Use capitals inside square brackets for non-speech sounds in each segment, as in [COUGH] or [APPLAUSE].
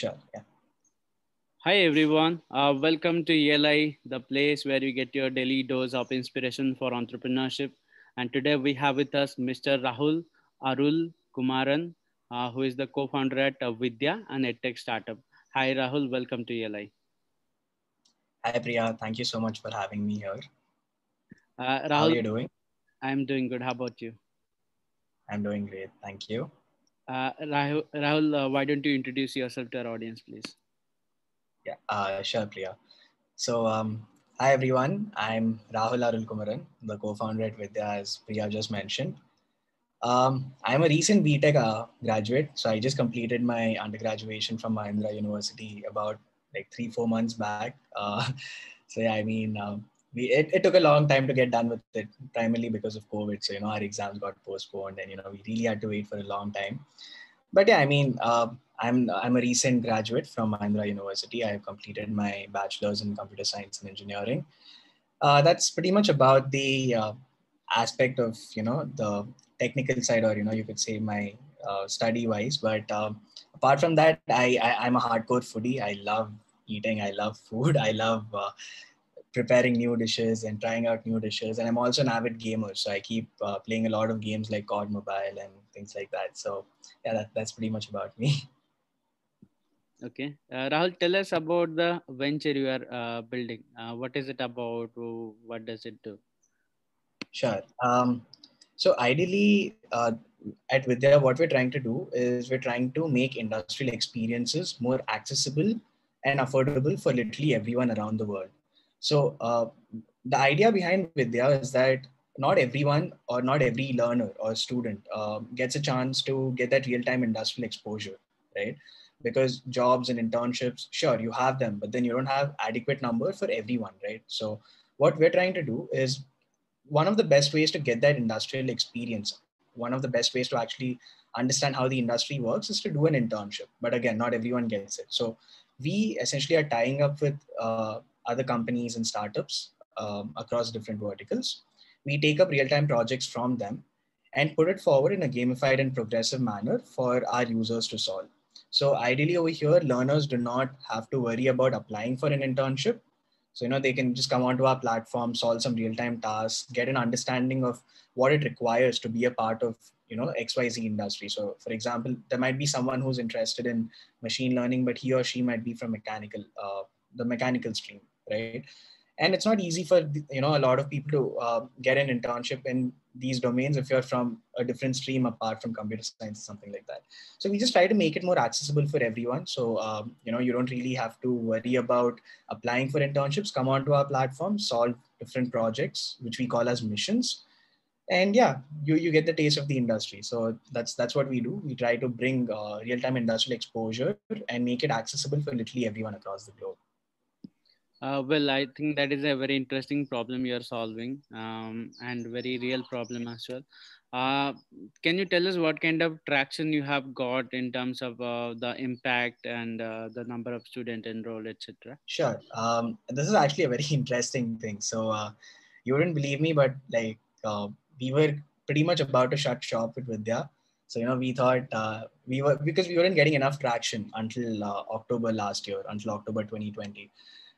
Sure. Yeah. Hi everyone. Uh, welcome to ELI, the place where you get your daily dose of inspiration for entrepreneurship. And today we have with us Mr. Rahul Arul Kumaran, uh, who is the co-founder at uh, Vidya, an edtech startup. Hi Rahul, welcome to ELI. Hi Priya, thank you so much for having me here. Uh, Rahul, How are you doing? I'm doing good. How about you? I'm doing great. Thank you. Uh, Rahul, Rahul uh, why don't you introduce yourself to our audience, please? Yeah, uh, sure, Priya. So, um, hi everyone. I'm Rahul Arul Kumaran, the co-founder at Vidya, as Priya just mentioned. Um, I'm a recent BTech uh, graduate, so I just completed my undergraduation from Mahindra University about like three, four months back. Uh, [LAUGHS] so yeah, I mean, um, we it, it took a long time to get done with it, primarily because of COVID. So you know, our exams got postponed, and you know, we really had to wait for a long time. But yeah, I mean, uh, I'm I'm a recent graduate from Mahindra University. I have completed my bachelor's in computer science and engineering. Uh, that's pretty much about the uh, aspect of you know the technical side, or you know, you could say my uh, study wise. But um, apart from that, I, I am a hardcore foodie. I love eating. I love food. [LAUGHS] I love uh, preparing new dishes and trying out new dishes. And I'm also an avid gamer, so I keep uh, playing a lot of games like COD Mobile and things like that. So yeah, that, that's pretty much about me. [LAUGHS] Okay, uh, Rahul, tell us about the venture you are uh, building. Uh, what is it about? What does it do? Sure. Um, so ideally, uh, at Vidya, what we're trying to do is we're trying to make industrial experiences more accessible and affordable for literally everyone around the world. So uh, the idea behind Vidya is that not everyone or not every learner or student uh, gets a chance to get that real-time industrial exposure, right? Because jobs and internships, sure, you have them, but then you don't have adequate number for everyone, right? So what we're trying to do is one of the best ways to get that industrial experience, one of the best ways to actually understand how the industry works is to do an internship. But again, not everyone gets it. So we essentially are tying up with uh, other companies and startups um, across different verticals. We take up real-time projects from them and put it forward in a gamified and progressive manner for our users to solve. So ideally over here, learners do not have to worry about applying for an internship. So, you know, they can just come onto our platform, solve some real-time tasks, get an understanding of what it requires to be a part of, you know, XYZ industry. So for example, there might be someone who's interested in machine learning, but he or she might be from mechanical, uh, the mechanical stream right? And it's not easy for you know a lot of people to uh, get an internship in these domains if you're from a different stream apart from computer science or something like that. So we just try to make it more accessible for everyone. So um, you know you don't really have to worry about applying for internships. Come onto our platform solve different projects which we call as missions. And yeah you you get the taste of the industry. So that's that's what we do. We try to bring uh, real-time industrial exposure and make it accessible for literally everyone across the globe uh, well, I think that is a very interesting problem you're solving um, and very real problem as well. Uh, can you tell us what kind of traction you have got in terms of uh, the impact and uh, the number of student enrolled, etc.? Sure. Um, this is actually a very [LAUGHS] interesting thing. So uh, you wouldn't believe me, but like uh, we were pretty much about to shut shop with Vidya. So you know we thought we were because we weren't getting enough traction until October last year, until October 2020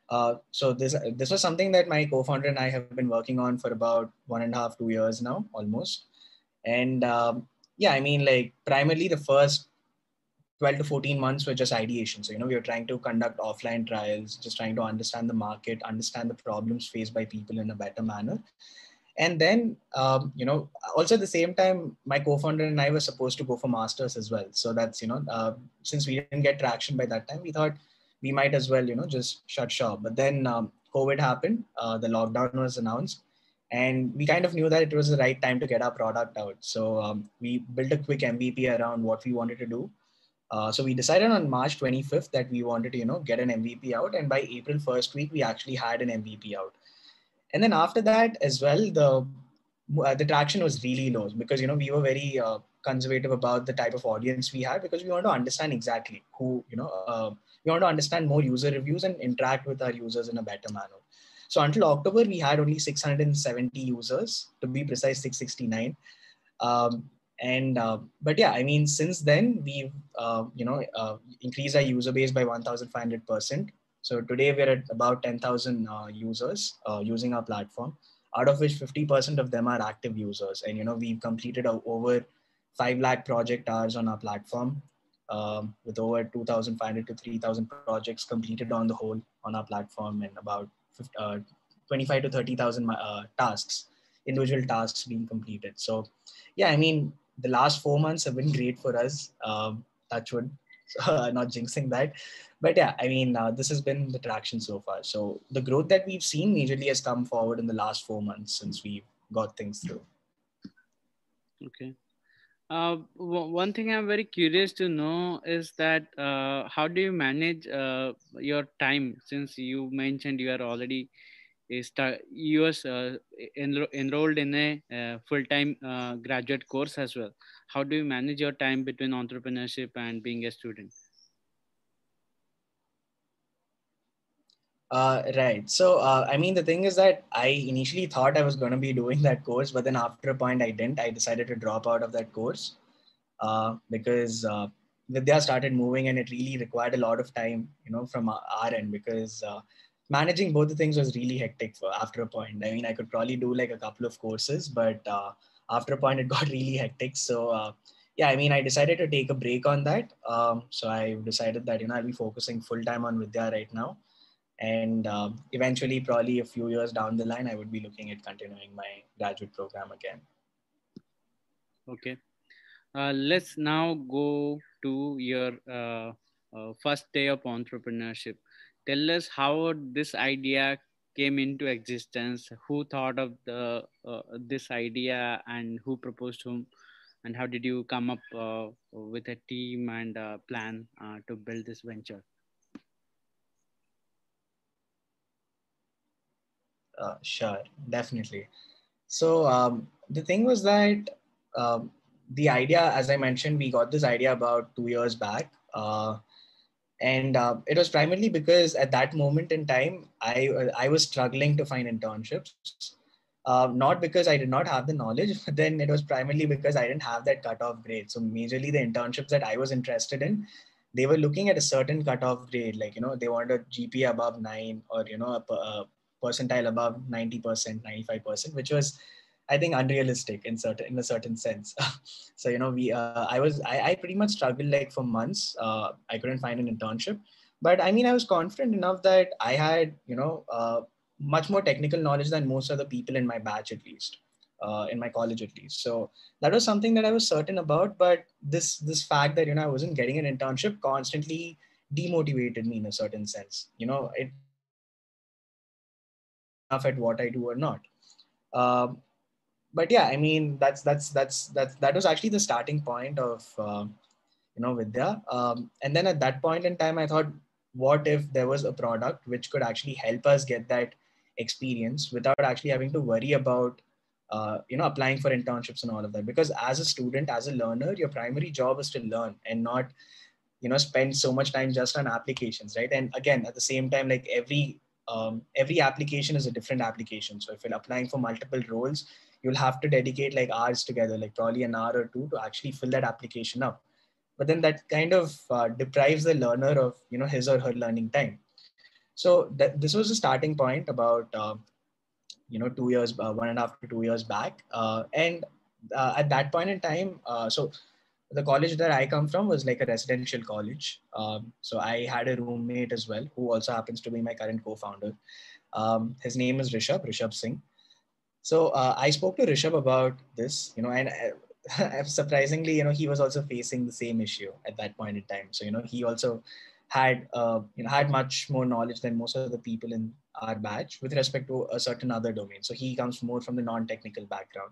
uh, so this this was something that my co-founder and I have been working on for about one and a half, two years now, almost. And um, yeah, I mean, like primarily the first 12 to 14 months were just ideation. So you know, we were trying to conduct offline trials, just trying to understand the market, understand the problems faced by people in a better manner. And then, um, you know, also at the same time, my co-founder and I were supposed to go for masters as well. So that's you know, uh, since we didn't get traction by that time, we thought we might as well, you know, just shut shop. But then um, COVID happened, uh, the lockdown was announced, and we kind of knew that it was the right time to get our product out. So um, we built a quick MVP around what we wanted to do. Uh, so we decided on March 25th that we wanted to, you know, get an MVP out, and by April first week we actually had an MVP out. And then after that as well, the uh, the traction was really low because you know we were very uh, conservative about the type of audience we had because we want to understand exactly who you know uh, we want to understand more user reviews and interact with our users in a better manner. So until October, we had only 670 users, to be precise, 669. Um, and uh, but yeah i mean since then we've uh, you know uh, increased our user base by 1500 percent so today we're at about 10000 uh, users uh, using our platform out of which 50% of them are active users and you know we've completed over 5 lakh project hours on our platform um, with over 2500 to 3000 projects completed on the whole on our platform and about 50, uh, 25 to 30000 tasks individual tasks being completed so yeah i mean the last four months have been great for us. Um, touch wood, [LAUGHS] uh, not jinxing that. But yeah, I mean, uh, this has been the traction so far. So the growth that we've seen majorly has come forward in the last four months since we've got things through. Okay. Uh, one thing I'm very curious to know is that uh, how do you manage uh, your time since you mentioned you are already you was uh, enro enrolled in a uh, full-time uh, graduate course as well. How do you manage your time between entrepreneurship and being a student? Uh, right. So, uh, I mean, the thing is that I initially thought I was going to be doing that course, but then after a point I didn't. I decided to drop out of that course uh, because uh, Vidya started moving and it really required a lot of time, you know, from our, end because uh, managing both the things was really hectic for after a point. I mean, I could probably do like a couple of courses, but uh, after a point, it [LAUGHS] got really hectic. So uh, yeah, I mean, I decided to take a break on that. Um, so I decided that you know I'll be focusing full time on Vidya right now, and um, eventually, probably a few years down the line, I would be looking at continuing my graduate program again. Okay, uh, let's now go to your uh, uh, first day of entrepreneurship. Tell us how this idea came into existence who thought of the uh, this idea and who proposed whom and how did you come up uh, with a team and a plan uh, to build this venture uh, sure definitely. So um, the thing was that um, the idea as i mentioned we got this idea about two years back. Uh, and uh, it was primarily because at that moment in time i i was struggling to find internships. Uh, not because i did not have the knowledge [LAUGHS] but then it was primarily because i didn't have that cutoff grade. So majorly the internships that i was interested in they were looking at a certain cutoff grade. Like you know they wanted a gpa above 9 or you know a, a percentile above 90% 95% which was I think unrealistic in certain in a certain sense. [LAUGHS] so you know, we uh, I was I, I pretty much struggled like for months. Uh, I couldn't find an internship, but I mean I was confident enough that I had you know uh, much more technical knowledge than most of the people in my batch at least. Uh, in my college at least so that was something that i was certain about but this this fact that you know i wasn't getting an internship constantly demotivated me in a certain sense you know it enough at what i do or not. Um, but yeah, I mean that's that's that's that's that was actually the starting point of uh, you know Vidya. Um, and then at that point in time, I thought, what if there was a product which could actually help us get that experience without actually having to worry about uh, you know applying for internships and all of that? Because as a student as a learner your primary job is to learn and not you know spend so much time just on applications right? And again at the same time like every um, every application is a different application so if you're applying for multiple roles you'll have to dedicate like hours together, like probably an hour or two to actually fill that application up. But then that kind of uh, deprives the learner of you know his or her learning time. So that, this was a starting point about uh, you know two years, uh, one and a half to two years back, uh, and uh, at that point in time, uh, so the college that I come from was like a residential college. Um, so I had a roommate as well, who also happens to be my current co-founder. Um, his name is Rishabh, Rishabh Singh. So uh, I spoke to Rishabh about this, you know, and uh, [LAUGHS] surprisingly, you know, he was also facing the same issue at that point in time. So, you know, he also had, uh, you know, had much more knowledge than most of the people in our batch with respect to a certain other domain. So he comes more from the non-technical background.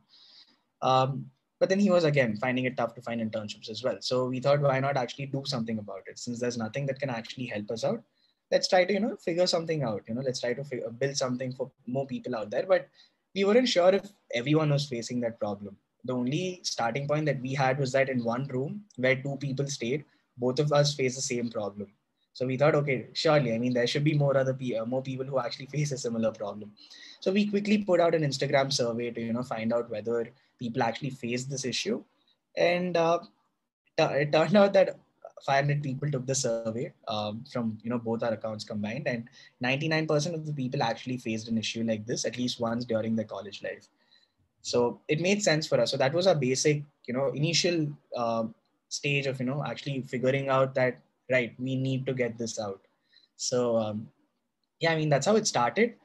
Um, but then he was again finding it tough to find internships as well. So we thought, why not actually do something about it? Since there's nothing that can actually help us out, let's try to, you know, figure something out. You know, let's try to build something for more people out there. But we weren't sure if everyone was facing that problem. The only starting point that we had was that in one room where two people stayed, both of us face the same problem. So we thought, okay, surely, I mean, there should be more other people, more people who actually [LAUGHS] face a similar problem. So we quickly put out an Instagram survey to, you know, find out whether people actually faced this issue. And uh, it turned out that 500 people took the survey um, from you know both our accounts combined, and 99% of the people actually faced an issue like this at least once during their college life. So it made sense for us. So that was our basic, you know, initial uh, stage of you know actually figuring out that right we need to get this out. So um, yeah, I mean that's how it started.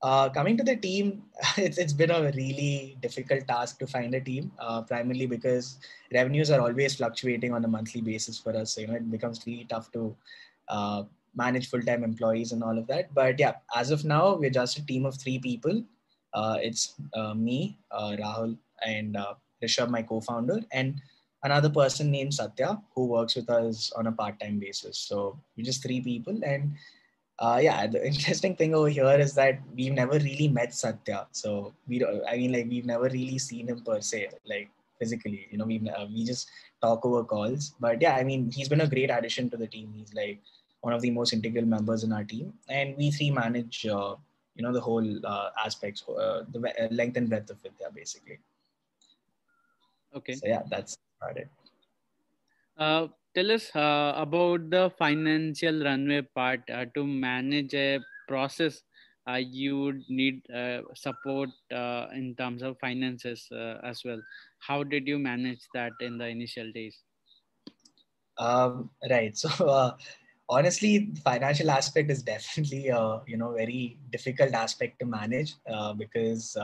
Uh, coming to the team, [LAUGHS] it's, it's been a really difficult task to find a team, uh, primarily because revenues are always fluctuating on a monthly basis for us. So, you know, it becomes really tough to uh, manage full-time employees and all of that. But yeah, as of now, we're just a team of three people. Uh, it's uh, me, uh, Rahul, and Rishabh, my co-founder, and another person named Satya who works with us on a part-time basis. So we're just three people and uh, yeah, [LAUGHS] the interesting thing over here is that we've never really met Satya. So we, I mean, like we've never really seen him per se, like physically. You know, we uh, we just talk over calls. But yeah, I mean, he's been a great addition to the team. He's like one of the most integral members in our team, and we three manage, uh, you know, the whole uh, aspects, uh, the uh, length and breadth of Vidya, basically. Okay. So yeah, that's about it. Uh, tell us uh, about the financial runway part uh, to manage a process uh, you would need uh, support uh, in terms of finances as well. How did you manage that in the initial days? Um, right. [LAUGHS] So honestly financial aspect is definitely a you know very difficult aspect to manage because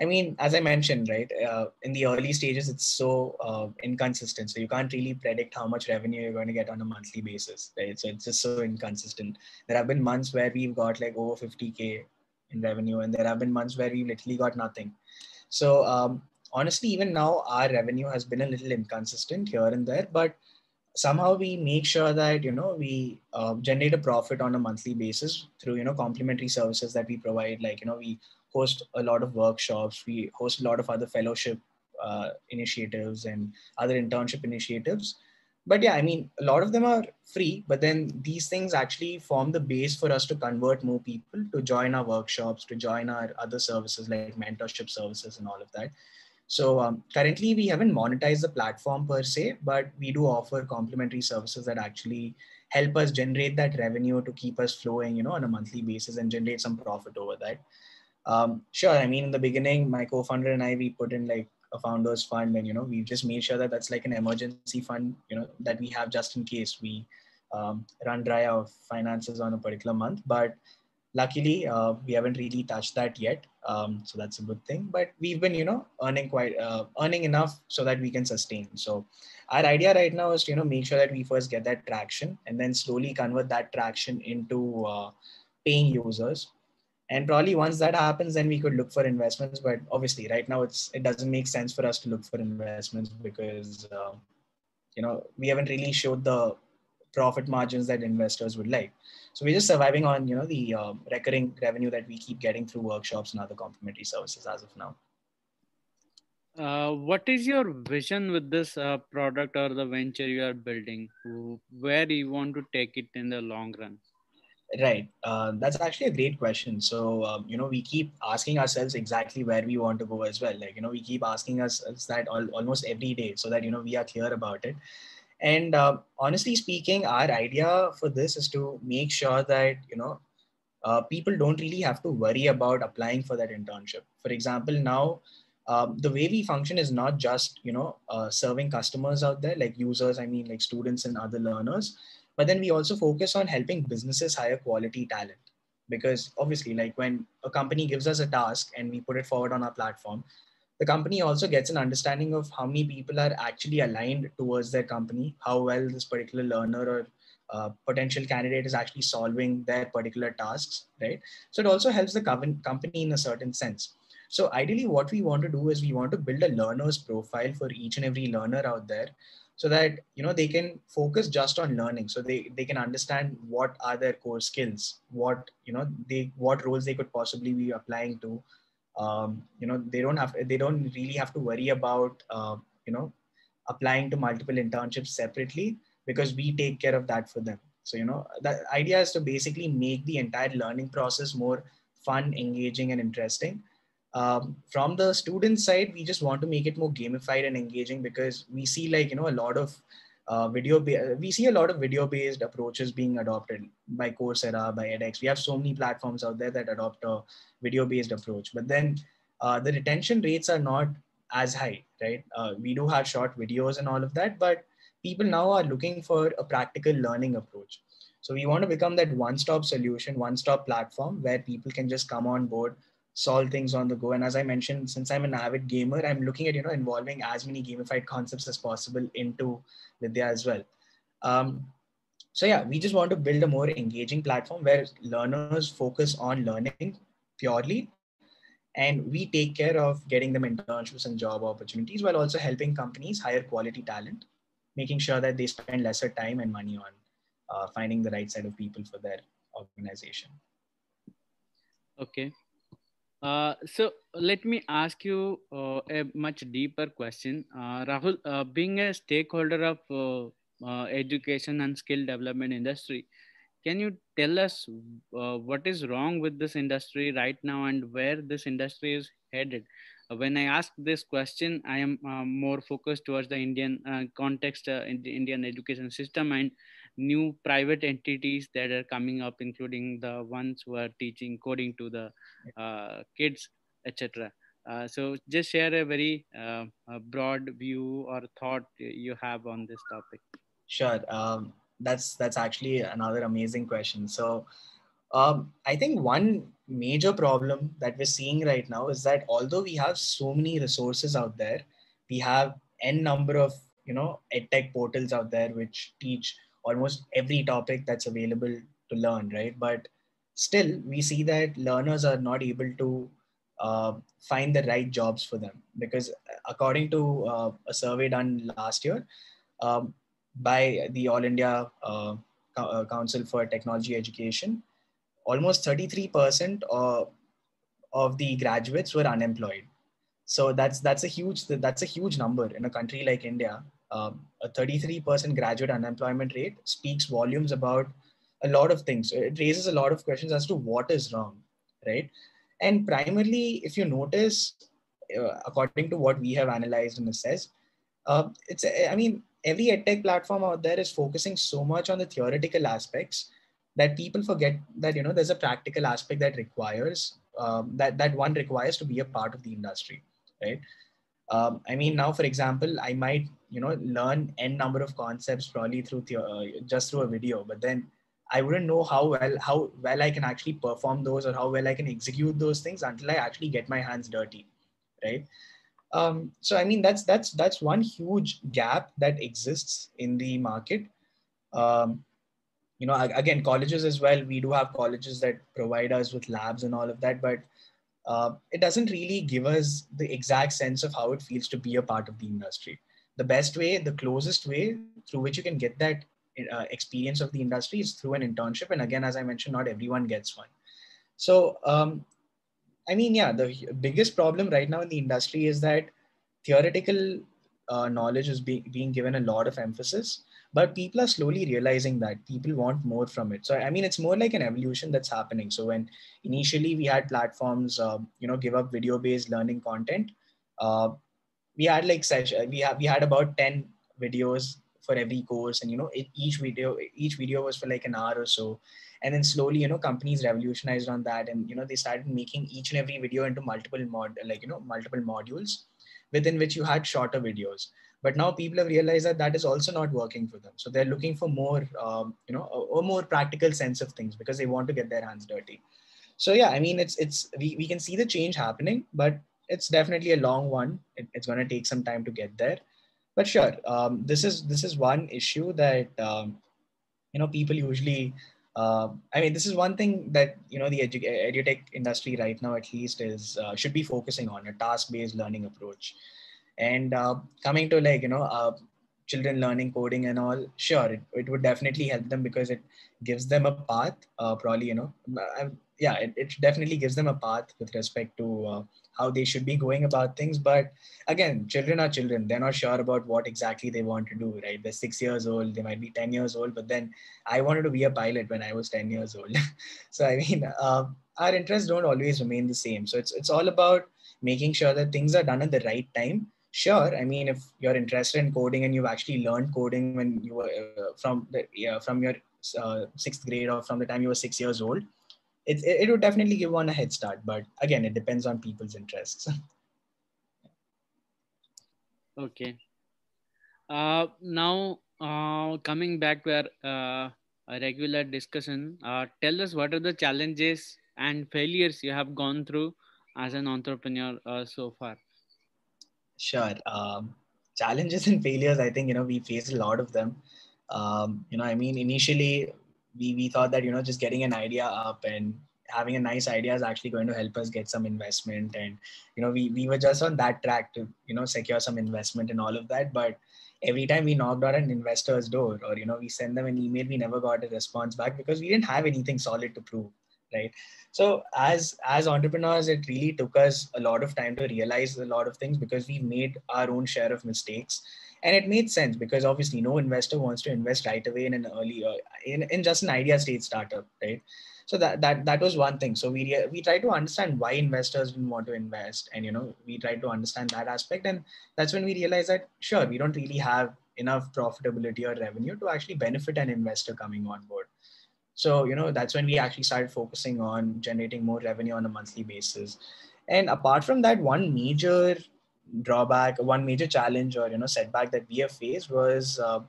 I mean, as I mentioned, right, uh, in the early stages, it's so uh, inconsistent. So you can't really predict how much revenue you're going to get on a monthly basis, right? So it's just so inconsistent. There have been months where we've got like over 50K in revenue, and there have been months where we've literally got nothing. So um, honestly, even now, our revenue has been a little inconsistent here and there, but somehow we make sure that you know we uh, generate a profit on a monthly basis through you know complementary services that we provide like you know we host a lot of workshops. We host a lot of other fellowship uh, initiatives and other internship initiatives. But yeah, I mean, a lot of them are free, but then these things actually form the base for us to convert more people to join our workshops, to join our other services like mentorship services and all of that. So um, currently we haven't monetized the platform per se, but we do offer complementary services that actually help us generate that revenue to keep us flowing, you know, on a monthly basis and generate some profit over that. Um, sure. I mean, in the beginning, my co-founder and I, we put in like a founders fund and, you know, we just made sure that that's like an emergency fund, you know, that we have just in case we um, run dry our finances on a particular month. But luckily, uh, we haven't really touched that yet. Um, so that's a good thing. But we've been, you know, earning quite, uh, earning enough so that we can sustain. So our idea right now is to, you know, make sure that we first get that traction and then slowly convert that traction into uh, paying users and probably once that happens then we could look for investments. But obviously right now it's it doesn't make sense for us to look for investments because uh, you know we haven't really showed the profit margins that investors would like. So we're just surviving on you know the uh, recurring revenue that we keep getting through workshops and other complementary services as of now. Uh, what is your vision with this uh, product or the venture you are building? Where do you want to take it in the long run Right. Uh, that's actually a great question. So, um, you know, we keep asking ourselves exactly where we want to go as well. Like, you know, we keep asking us that all, almost every day so that, you know, we are clear about it. And uh, honestly speaking, our idea for this is to make sure that, you know, uh, people don't really have to worry about applying for that internship. For example, now, um, the way we function is not just, you know, uh, serving customers out there, like users, I mean, like students and other learners but then we also focus on helping businesses hire quality talent. Because obviously like when a company gives us a task and we put it forward on our platform the company also gets an understanding of how many people are actually aligned towards their company how well this particular learner or uh, potential candidate is actually solving their particular tasks right? So it also helps the company in a certain sense. So ideally what we want to do is we want to build a learner's profile for each and every learner out there so that you know they can focus just on learning. So they they can understand what are their core skills what you know they what roles they could possibly be applying to. Um, you know they don't have they don't really have to worry about uh, you know applying to multiple internships separately because we take care of that for them. So you know the idea is to basically make the entire learning process more fun engaging and interesting um, from the student side we just want to make it more gamified and engaging because we see like you know a lot of uh, video we see a lot of video based approaches being adopted by coursera by edx. We have so many platforms out there that adopt a video based approach. But then uh, the retention rates are not as high right? Uh, we do have short videos and all of that but people now are looking for a practical learning approach. So we want to become that one stop solution one stop platform where people can just come on board solve things on the go. And as I mentioned, since I'm an avid gamer, I'm looking at you know involving as many gamified concepts as possible into Vidya as well. Um, so yeah, we just want to build a more engaging platform where learners focus on learning purely, and we take care of getting them internships and job opportunities while also helping companies hire quality talent, making sure that they spend lesser time and money on uh, finding the right set of people for their organization. Okay, uh, so let me ask you uh, a much deeper question. Uh, Rahul, uh, being a stakeholder of uh, uh, education and skill development industry, can you tell us what is wrong with this industry right now and where this industry is headed? when I ask this question, I am more focused towards the Indian context, in the Indian education system and new private entities that are coming up, including the ones who are teaching coding to the uh, kids, etc. Uh, so just share a very uh, a broad view or thought you have on this topic. Sure. Um, that's that's actually another amazing question. So um, I think one major problem that we're seeing right now is that although we have so many resources out there, we have n number of you know edtech portals out there which teach almost every topic that's available to learn, right? But still, we see that learners are not able to uh, find the right jobs for them because, according to uh, a survey done last year um, by the All India uh, uh Council for Technology Education, almost 33% of, of the graduates were unemployed. So that's that's a huge that's a huge number in a country like India um, a 33% graduate unemployment rate speaks volumes about a lot of things. It raises a lot of questions as to what is wrong, right? And primarily, if you notice, uh, according to what we have analyzed and assessed, uh, it's I mean every edtech platform out there is focusing so much on the theoretical aspects that people forget that you know there's a practical aspect that requires um, that that one requires to be a part of the industry, right? Um, I mean, now for example, I might you know learn n number of concepts probably through the, uh, just through a video but then i wouldn't know how well how well i can actually perform those or how well i can execute those things until i actually get my hands dirty right? Um, so i mean that's that's that's one huge gap that exists in the market. Um, you know again colleges as well we do have colleges that provide us with labs and all of that but uh, it doesn't really give us the exact sense of how it feels to be a part of the industry the best way, the closest way through which you can get that uh, experience of the industry is through an internship. And again, as I mentioned, not everyone gets one. So, um, I mean, yeah, the biggest problem right now in the industry is that theoretical uh, knowledge is be- being given a lot of emphasis, but people are slowly realizing that people want more from it. So, I mean, it's more like an evolution that's happening. So, when initially we had platforms, uh, you know, give up video-based learning content, uh, we had like such we have we had about 10 videos for every course and you know each video each video was for like an hour or so and then slowly you know companies revolutionized on that and you know they started making each and every video into multiple mod like you know multiple modules within which you had shorter videos but now people have realized that that is also not working for them so they're looking for more um, you know a, a, more practical sense of things because they want to get their hands dirty so yeah i mean it's it's we, we can see the change happening but it's definitely a long one. It, it's going to take some time to get there, but sure, um, this is this is one issue that um, you know people usually. Uh, I mean, this is one thing that you know the edu- edutech industry right now, at least, is uh, should be focusing on a task-based learning approach. And uh, coming to like you know uh, children learning coding and all, sure, it, it would definitely help them because it gives them a path. Uh, probably you know, yeah, it, it definitely gives them a path with respect to uh, how they should be going about things. But again, children are children. They're not sure about what exactly they want to do, right? They're six years old, they might be 10 years old, but then I wanted to be a pilot when I was 10 years old. [LAUGHS] so, I mean, uh, our interests don't always remain the same. So, it's, it's all about making sure that things are done at the right time sure i mean if you're interested in coding and you've actually learned coding when you were uh, from the yeah, from your uh, sixth grade or from the time you were six years old it, it would definitely give one a head start but again it depends on people's interests [LAUGHS] okay uh, now uh, coming back to our uh, regular discussion uh, tell us what are the challenges and failures you have gone through as an entrepreneur uh, so far Sure. Um, challenges and failures, I think, you know, we face a lot of them. Um, you know, I mean, initially we, we thought that, you know, just getting an idea up and having a nice idea is actually going to help us get some investment. And, you know, we, we were just on that track to, you know, secure some investment and all of that. But every time we knocked on an investor's door or, you know, we sent them an email, we never got a response back because we didn't have anything solid to prove right so as as entrepreneurs it really took us a lot of time to realize a lot of things because we made our own share of mistakes and it made sense because obviously no investor wants to invest right away in an early uh, in, in just an idea stage startup right? So that that that was one thing. So we we tried to understand why investors didn't want to invest and you know we tried to understand that aspect. And that's when we realized that sure we don't really have enough profitability or revenue to actually benefit an investor coming on board. So, you know, that's when we actually started focusing on generating more revenue on a monthly basis. And apart from that, one major drawback, one major challenge or, you know, setback that we have faced was uh,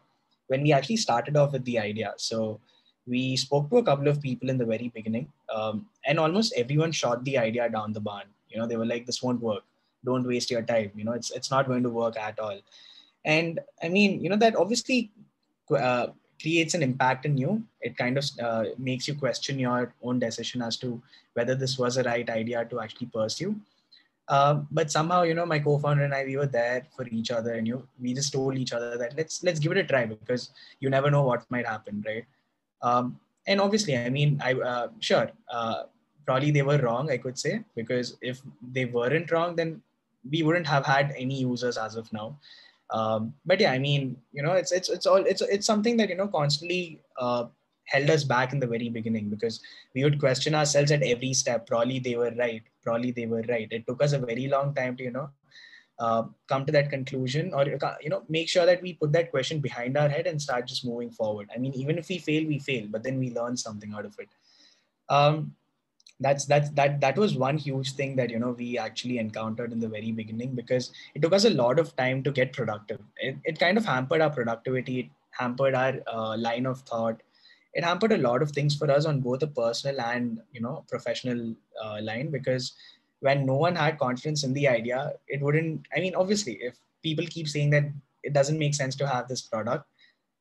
when we actually started off with the idea. So we spoke to a couple of people in the very beginning um, and almost everyone shot the idea down the barn. You know, they were like, this won't work. Don't waste your time. You know, it's, it's not going to work at all. And I mean, you know, that obviously uh, creates an impact in you it kind of uh, makes you question your own decision as to whether this was a right idea to actually pursue um, but somehow you know my co-founder and i we were there for each other and you we just told each other that let's let's give it a try because you never know what might happen right? Um, and obviously i mean i uh, sure uh, probably they were wrong i could say because if they weren't wrong then we wouldn't have had any users as of now. Um, but yeah, I mean, you know, it's it's it's all it's it's something that you know constantly uh, held us back in the very beginning because we would question ourselves at every step. Probably they were right. Probably they were right. It took us a very long time to you know uh, come to that conclusion or you know make sure that we put that question behind our head and start just moving forward. I mean, even if we fail, we fail, but then we learn something out of it. Um, that's that's that that was one huge thing that you know we actually encountered in the very beginning because it took us a lot of time to get productive it, it kind of hampered our productivity it hampered our uh, line of thought it hampered a lot of things for us on both a personal and you know professional uh, line because when no one had confidence in the idea it wouldn't i mean obviously if people keep saying that it doesn't make sense to have this product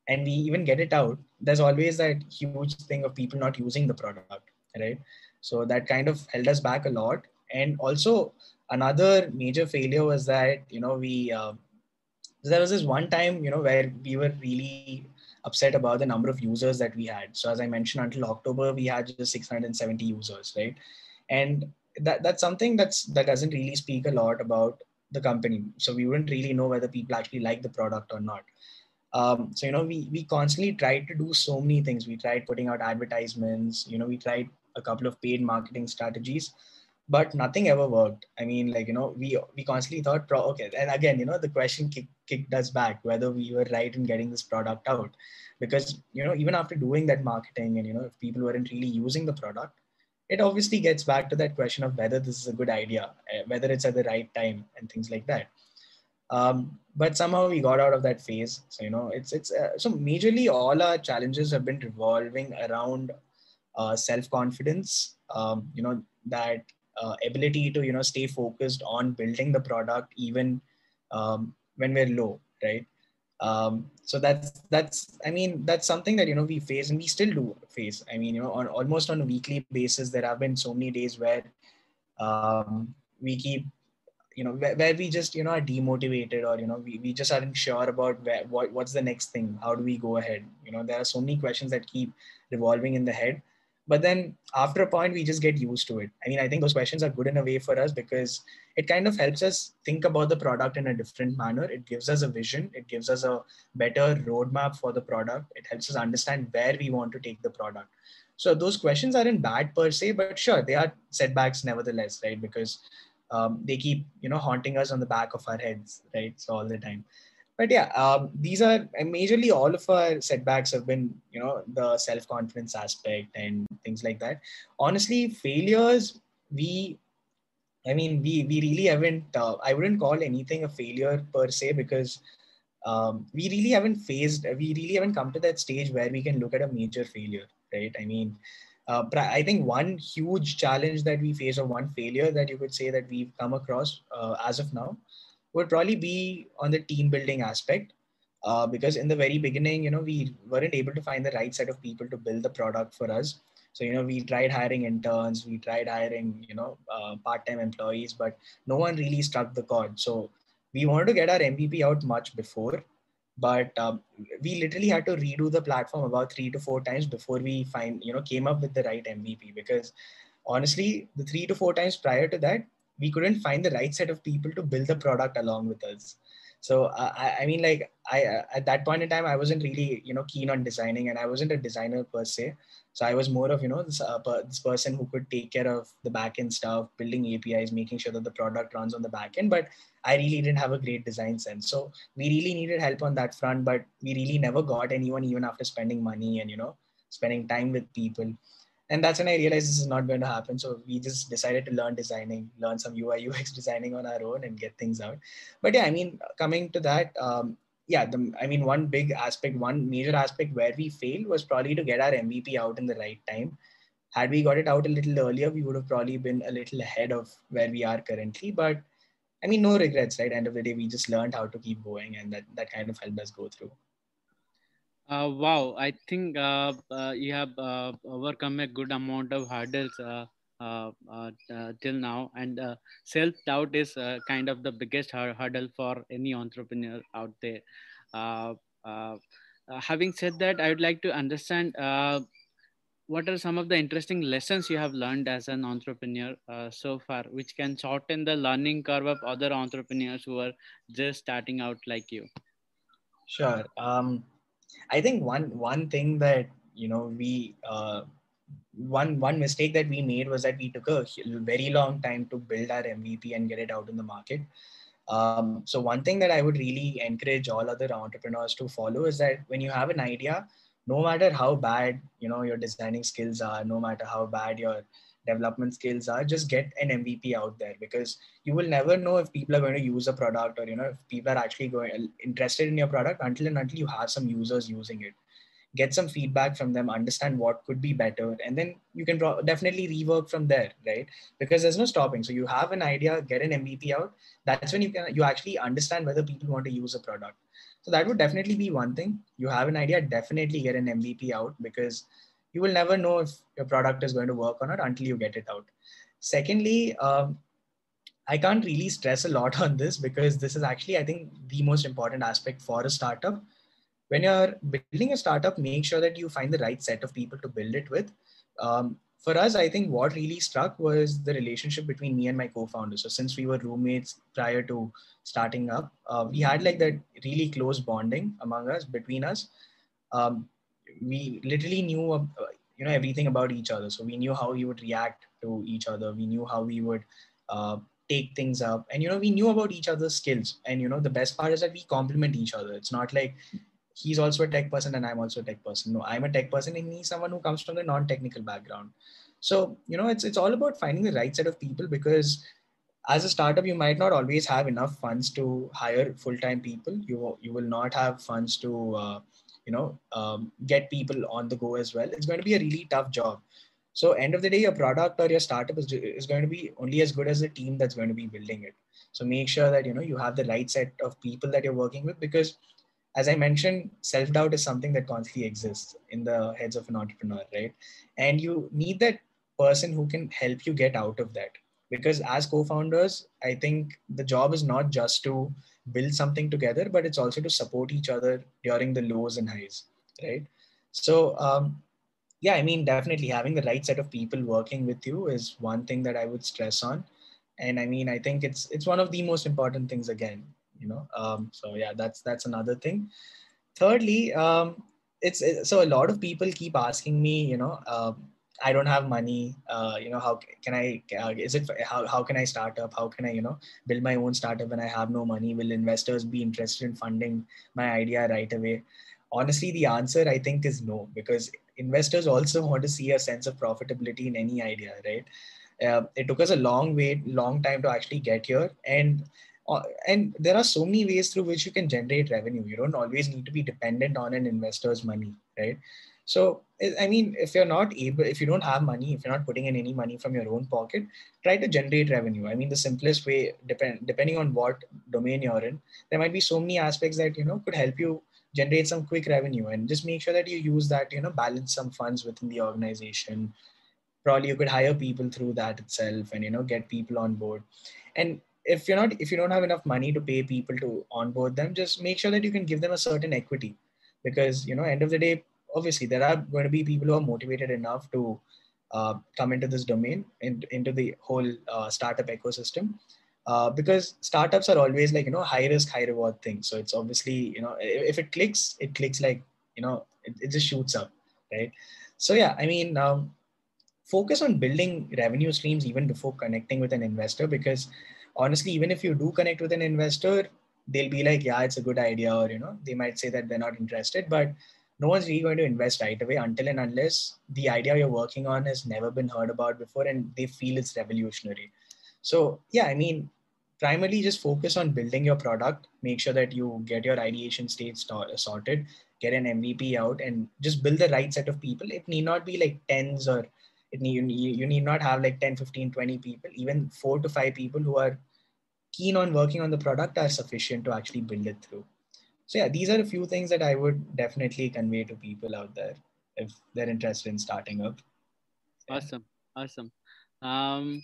and we even get it out there's always that huge thing of people not using the product right so that kind of held us back a lot. And also another major failure was that, you know, we, uh, there was this one time, you know, where we were really upset about the number of users that we had. So as I mentioned, until October, we had just 670 users, right? And that, that's something that's that doesn't really speak a lot about the company. So we wouldn't really know whether people actually like the product or not. Um, so you know, we we constantly tried to do so many things. We tried putting out advertisements. You know, we tried a couple of paid marketing strategies but nothing ever worked i mean like you know we we constantly thought okay and again you know the question kick, kicked us back whether we were right in getting this product out. Because you know even after doing that marketing and you know if people weren't really using the product it obviously gets back to that question of whether this is a good idea eh, whether it's at the right time and things like that. Um, but somehow we got out of that phase. So you know it's it's uh, so majorly all our challenges have been revolving around uh, self confidence um, you know that uh, ability to you know stay focused on building the product even um, when we're low right? Um, so that's that's i mean that's something that you know we face and we still do face. I mean you know on almost on a weekly basis there have been so many days where um, we keep you know where, where, we just you know are demotivated or you know we, we just aren't sure about where, what, what's the next thing how do we go ahead? You know there are so many questions that keep revolving in the head but then after a point we just get used to it. I mean i think those questions are good in a way for us because it kind of helps us think about the product in a different manner. It gives us a vision. It gives us a better roadmap for the product. It helps us understand where we want to take the product. So those questions aren't bad per se but sure they are setbacks nevertheless right? Because um, they keep you know haunting us on the back of our heads right? So all the time but yeah um, these are majorly all of our setbacks have been you know the self-confidence aspect and things like that. Honestly failures we i mean we we really haven't uh, i wouldn't call anything a failure per se because um, we really haven't faced we really haven't come to that stage where we can look at a major failure right? I mean uh, I think one huge challenge that we face, or one failure that you could say that we've come across uh, as of now, would probably be on the team building aspect. Uh, because in the very beginning, you know, we weren't able to find the right set of people to build the product for us. So, you know, we tried hiring interns, we tried hiring, you know, uh, part-time employees, but no one really struck the chord. So we wanted to get our MVP out much before but um, we literally had to redo the platform about three to four times before we find you know came up with the right mvp because honestly the three to four times prior to that we couldn't find the right set of people to build the product along with us. So uh, I, I, mean like i uh, at that point in time i wasn't really you know keen on designing and i wasn't a designer per se. So i was more of you know this, uh, this person who could take care of the backend stuff building apis making sure that the product runs on the backend but i really didn't have a great design sense. So we really needed help on that front but we really never got anyone even after spending money and you know spending time with people and that's when I realized this is not going to happen. So we just decided to learn designing, learn some UI UX [LAUGHS] designing on our own, and get things out. But yeah, I mean, coming to that, um, yeah, the, I mean, one big aspect, one major aspect where we failed was probably to get our MVP out in the right time. Had we got it out a little earlier, we would have probably been a little ahead of where we are currently. But I mean, no regrets, right? End of the day, we just learned how to keep going, and that that kind of helped us go through. Uh, wow, I think uh, uh, you have uh, overcome a good amount of hurdles uh, uh, till now, and self doubt is kind of the biggest hurdle for any entrepreneur out there. having said that, I would like to understand what are some of the interesting lessons you have learned as an entrepreneur so far, which can shorten the learning curve of other entrepreneurs who are just starting out like you. Sure. Um, I think one one thing that you know we uh, one one mistake that we made was that we took a very long time to build our MVP and get it out in the market. Um, so one thing that I would really encourage all other entrepreneurs to follow is that when you have an idea, no matter how bad you know your designing skills are, no matter how bad your development skills are just get an mvp out there because you will never know if people are going to use a product or you know if people are actually going interested in your product until and until you have some users using it. Get some feedback from them understand what could be better and then you can pro- definitely rework from there right? Because there's no stopping. So you have an idea get an mvp out. That's when you can you actually understand whether people want to use a product. So that would definitely be one thing. You have an idea definitely get an mvp out because you will never know if your product is going to work or not until you get it out. Secondly, um, I can't really stress a lot [LAUGHS] on this because this is actually, I think, the most important aspect for a startup. When you're building a startup, make sure that you find the right set of people to build it with. Um, for us, I think what really struck was the relationship between me and my co-founder. So since we were roommates prior to starting up, uh, we had like that really close bonding among us, between us. Um, we literally knew uh, you know everything about each other. So we knew how we would react to each other. We knew how we would uh, take things up. And you know we knew about each other's skills. And you know the best part is that we complement each other. It's not like he's also a tech person and i'm also a tech person. No i'm a tech person and he's someone who comes from the non-technical background. So you know it's it's all about finding the right set of people because as a startup you might not always have enough funds to hire full-time people. You you will not have funds to uh, you know um, get people on the go as well. It's going to be a really tough job. So end of the day your product or your startup is, is going to be only as good as the team that's going to be building it. So make sure that you know you have the right set of people that you're working with because as i mentioned self-doubt is something that constantly exists in the heads of an entrepreneur right? And you need that person who can help you get out of that. Because as co-founders i think the job is not just to build something together, but it's also to support each other during the lows and highs, right? So, um, yeah, I mean, definitely having the right set of people working with you is one thing that I would stress on, and I mean, I think it's it's one of the most important things again, you know. Um, so yeah, that's that's another thing. Thirdly, um, it's, so a lot of people keep asking me, you know, uh, I don't have money. Uh, you know, how can I? Uh, is it how how can I start up? How can I you know build my own startup when I have no money? Will investors be interested in funding my idea right away? Honestly, the answer I think is no because investors also [LAUGHS] want to see a sense of profitability in any idea, right? Uh, it took us a long way, long time to actually get here, and Uh, and there are so many ways through which you can generate revenue. You don't always need to be dependent on an investor's money, right? So, I mean, if you're not able, if you don't have money, if you're not putting in any money from your own pocket, try to generate revenue. I mean, the simplest way, depend, depending on what domain you're in, there might be so many aspects that, you know, could help you generate some quick revenue and just make sure that you use that, you know, balance some funds within the organization. Probably you could hire people through that itself and, you know, get people on board. And if you're not, if you don't have enough money to pay people to onboard them, just make sure that you can give them a certain equity. Because, you know, end of the day, obviously there are going to be people who are motivated enough to uh, come into this domain and into the whole uh, startup ecosystem. Uh, because startups are always like you know high risk high reward thing so it's obviously you know if, it clicks it clicks like you know it, it just shoots up right? So yeah i mean um, focus on building revenue streams even before connecting with an investor because honestly even if you do connect with an investor they'll be like yeah it's a good idea or you know they might say that they're not interested but no one's really going to invest right away until and unless the idea you're working on has never been heard about before and they feel it's revolutionary. So, yeah, I mean, primarily just focus on building your product, make sure that you get your ideation stage sorted, get an MVP out, and just build the right set of people. It need not be like tens or it need, you need not have like 10, 15, 20 people, even four to five people who are keen on working on the product are sufficient to actually build it through. So yeah these are a few things that i would definitely convey to people out there if they're interested in starting up. Awesome. Awesome. Um,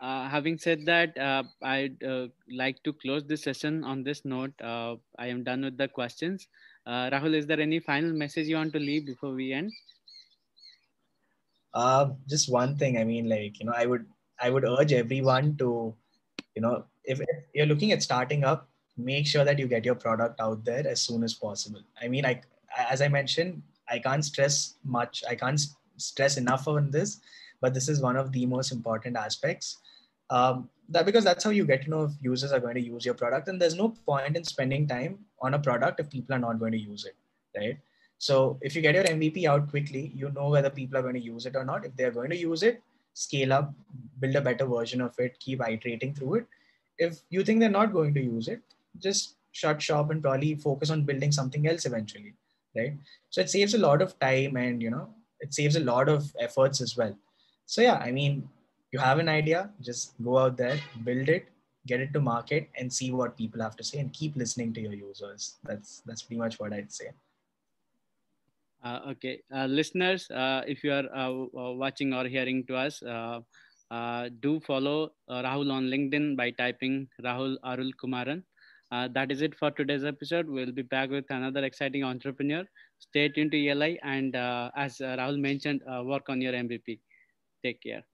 uh, having said that uh, i'd uh, like to close this session on this note. Uh, i am done with the questions. Uh, rahul is there any final message you want to leave before we end? Uh, just one thing. I mean like you know i would i would urge everyone to you know if, you're looking at starting up make sure that you get your product out there as soon as possible. I mean, I, as I mentioned, I can't stress much. I can't stress enough on this, but this is one of the most important aspects. Um, that because that's how you get to know if users are going to use your product, and there's no point in spending time on a product if people are not going to use it, right? So if you get your MVP out quickly, you know whether people are going to use it or not. If they're going to use it, scale up, build a better version of it, keep iterating through it. If you think they're not going to use it, just shut shop and probably focus on building something else eventually right? So it saves a lot of time and you know it saves a lot of efforts as well. So yeah i mean you have an idea just go out there build it get it to market and see what people have to say and keep listening to your users. That's that's pretty much what i'd say. Uh, okay. Uh, listeners uh, if you are uh, uh, watching or hearing to us uh, do follow rahul on linkedin by typing rahul arul kumaran uh, that is it for today's episode. We'll be back with another exciting entrepreneur. Stay tuned to ELI and uh, as uh, Rahul mentioned, uh, work on your MVP. Take care.